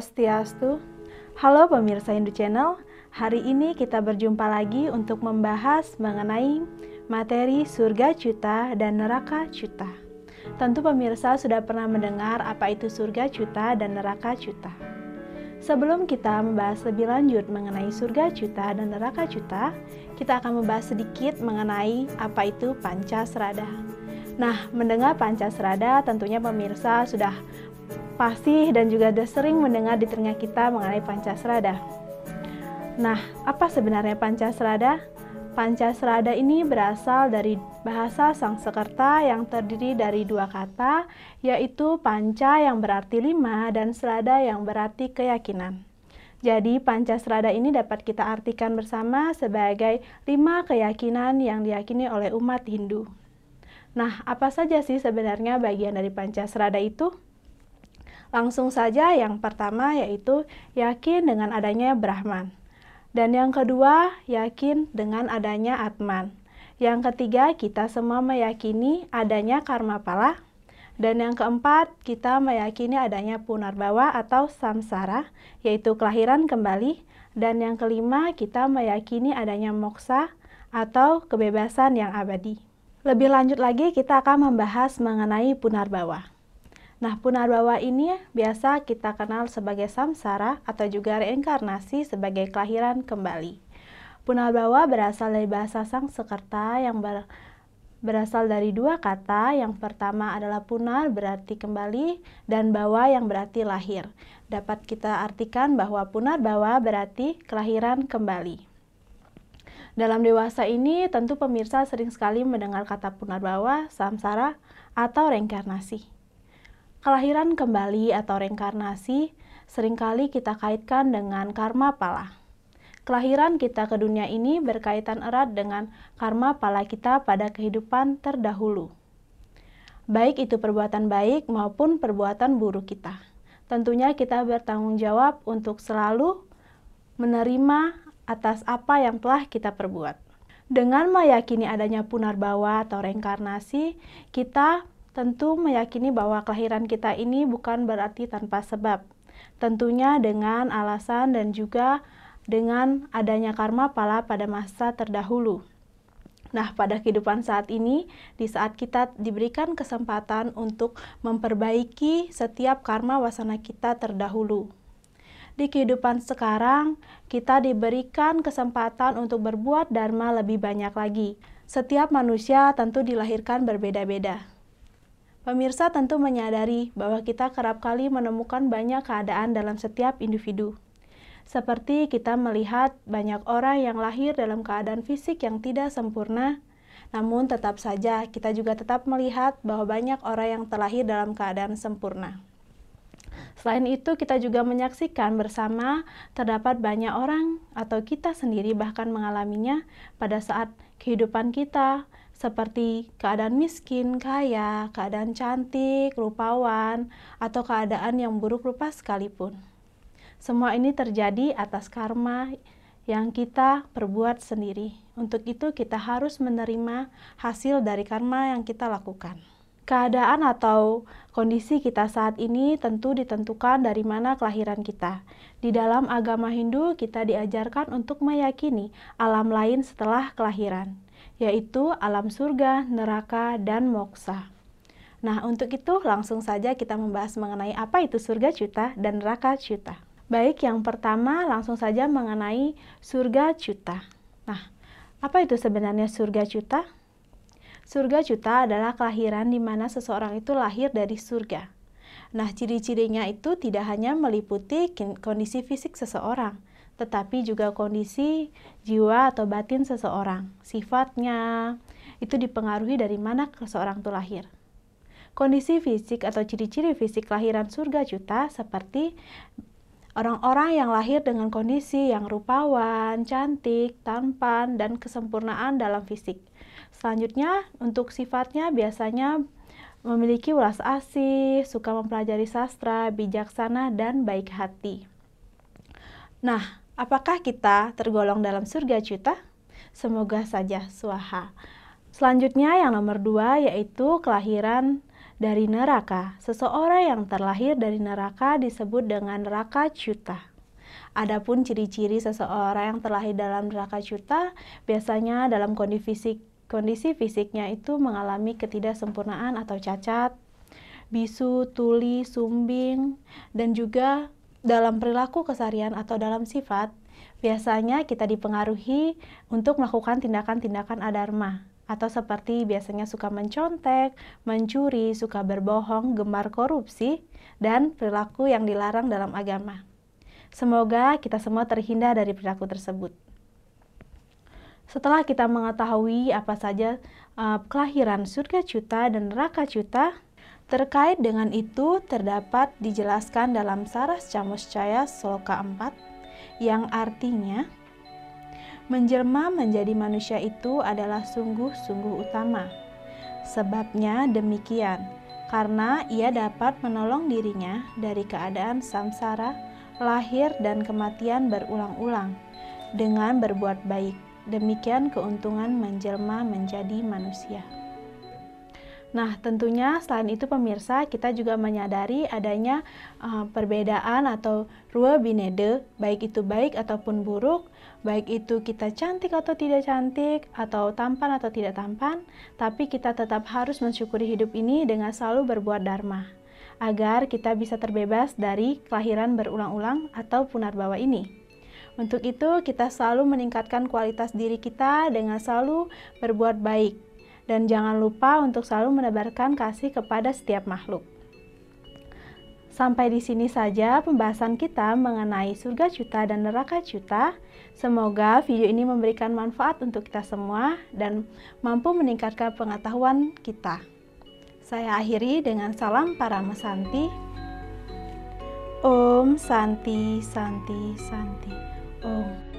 Swastiastu. Halo pemirsa Hindu Channel. Hari ini kita berjumpa lagi untuk membahas mengenai materi surga cuta dan neraka cuta. Tentu pemirsa sudah pernah mendengar apa itu surga cuta dan neraka cuta. Sebelum kita membahas lebih lanjut mengenai surga cuta dan neraka cuta, kita akan membahas sedikit mengenai apa itu pancasrada. Nah, mendengar pancasrada tentunya pemirsa sudah pasti dan juga sudah sering mendengar di telinga kita mengenai Pancasrada. Nah, apa sebenarnya Pancasrada? Pancasrada ini berasal dari bahasa Sangsekerta yang terdiri dari dua kata, yaitu panca yang berarti lima dan serada yang berarti keyakinan. Jadi, Pancasrada ini dapat kita artikan bersama sebagai lima keyakinan yang diyakini oleh umat Hindu. Nah, apa saja sih sebenarnya bagian dari Pancasrada itu? Langsung saja yang pertama yaitu yakin dengan adanya Brahman. Dan yang kedua, yakin dengan adanya Atman. Yang ketiga, kita semua meyakini adanya karma pala. Dan yang keempat, kita meyakini adanya punarbawa atau samsara, yaitu kelahiran kembali. Dan yang kelima, kita meyakini adanya moksa atau kebebasan yang abadi. Lebih lanjut lagi, kita akan membahas mengenai punarbawa. Nah, punarbawa ini biasa kita kenal sebagai samsara atau juga reinkarnasi sebagai kelahiran kembali. Punarbawa berasal dari bahasa Sangsekerta yang ber, berasal dari dua kata. Yang pertama adalah punar berarti kembali dan bawa yang berarti lahir. Dapat kita artikan bahwa punarbawa berarti kelahiran kembali. Dalam dewasa ini tentu pemirsa sering sekali mendengar kata punarbawa, samsara, atau reinkarnasi. Kelahiran kembali atau reinkarnasi sering kali kita kaitkan dengan karma pala. Kelahiran kita ke dunia ini berkaitan erat dengan karma pala kita pada kehidupan terdahulu. Baik itu perbuatan baik maupun perbuatan buruk kita. Tentunya kita bertanggung jawab untuk selalu menerima atas apa yang telah kita perbuat. Dengan meyakini adanya punarbawa atau reinkarnasi, kita tentu meyakini bahwa kelahiran kita ini bukan berarti tanpa sebab. Tentunya dengan alasan dan juga dengan adanya karma pala pada masa terdahulu. Nah, pada kehidupan saat ini, di saat kita diberikan kesempatan untuk memperbaiki setiap karma wasana kita terdahulu. Di kehidupan sekarang, kita diberikan kesempatan untuk berbuat dharma lebih banyak lagi. Setiap manusia tentu dilahirkan berbeda-beda. Pemirsa tentu menyadari bahwa kita kerap kali menemukan banyak keadaan dalam setiap individu. Seperti kita melihat banyak orang yang lahir dalam keadaan fisik yang tidak sempurna, namun tetap saja kita juga tetap melihat bahwa banyak orang yang terlahir dalam keadaan sempurna. Selain itu, kita juga menyaksikan bersama terdapat banyak orang atau kita sendiri bahkan mengalaminya pada saat kehidupan kita, seperti keadaan miskin, kaya, keadaan cantik, rupawan, atau keadaan yang buruk rupa sekalipun. Semua ini terjadi atas karma yang kita perbuat sendiri. Untuk itu, kita harus menerima hasil dari karma yang kita lakukan. Keadaan atau kondisi kita saat ini tentu ditentukan dari mana kelahiran kita. Di dalam agama Hindu, kita diajarkan untuk meyakini alam lain setelah kelahiran yaitu alam surga, neraka, dan moksa. Nah, untuk itu langsung saja kita membahas mengenai apa itu surga cuta dan neraka cuta. Baik, yang pertama langsung saja mengenai surga cuta. Nah, apa itu sebenarnya surga cuta? Surga cuta adalah kelahiran di mana seseorang itu lahir dari surga. Nah, ciri-cirinya itu tidak hanya meliputi kondisi fisik seseorang, tetapi juga kondisi jiwa atau batin seseorang. Sifatnya itu dipengaruhi dari mana seseorang itu lahir. Kondisi fisik atau ciri-ciri fisik kelahiran surga juta seperti orang-orang yang lahir dengan kondisi yang rupawan, cantik, tampan, dan kesempurnaan dalam fisik. Selanjutnya, untuk sifatnya biasanya memiliki ulas asih, suka mempelajari sastra, bijaksana, dan baik hati. Nah, Apakah kita tergolong dalam surga cuta? Semoga saja suaha. Selanjutnya yang nomor dua yaitu kelahiran dari neraka. Seseorang yang terlahir dari neraka disebut dengan neraka cuta. Adapun ciri-ciri seseorang yang terlahir dalam neraka cuta biasanya dalam kondisi fisik kondisi fisiknya itu mengalami ketidaksempurnaan atau cacat, bisu, tuli, sumbing, dan juga dalam perilaku keseharian atau dalam sifat, biasanya kita dipengaruhi untuk melakukan tindakan-tindakan adharma atau seperti biasanya suka mencontek, mencuri, suka berbohong, gemar korupsi, dan perilaku yang dilarang dalam agama. Semoga kita semua terhindar dari perilaku tersebut. Setelah kita mengetahui apa saja uh, kelahiran surga cuta dan neraka cuta, terkait dengan itu terdapat dijelaskan dalam Saras Camuscaya Sloka 4 yang artinya menjelma menjadi manusia itu adalah sungguh-sungguh utama. Sebabnya demikian, karena ia dapat menolong dirinya dari keadaan samsara, lahir dan kematian berulang-ulang dengan berbuat baik Demikian keuntungan menjelma menjadi manusia. Nah, tentunya selain itu pemirsa, kita juga menyadari adanya uh, perbedaan atau rua binede, baik itu baik ataupun buruk, baik itu kita cantik atau tidak cantik, atau tampan atau tidak tampan, tapi kita tetap harus mensyukuri hidup ini dengan selalu berbuat dharma, agar kita bisa terbebas dari kelahiran berulang-ulang atau punarbawa ini. Untuk itu, kita selalu meningkatkan kualitas diri kita dengan selalu berbuat baik, dan jangan lupa untuk selalu menebarkan kasih kepada setiap makhluk. Sampai di sini saja pembahasan kita mengenai surga cuta dan neraka cuta. Semoga video ini memberikan manfaat untuk kita semua dan mampu meningkatkan pengetahuan kita. Saya akhiri dengan salam para mesanti. Om Santi Santi Santi. Oh.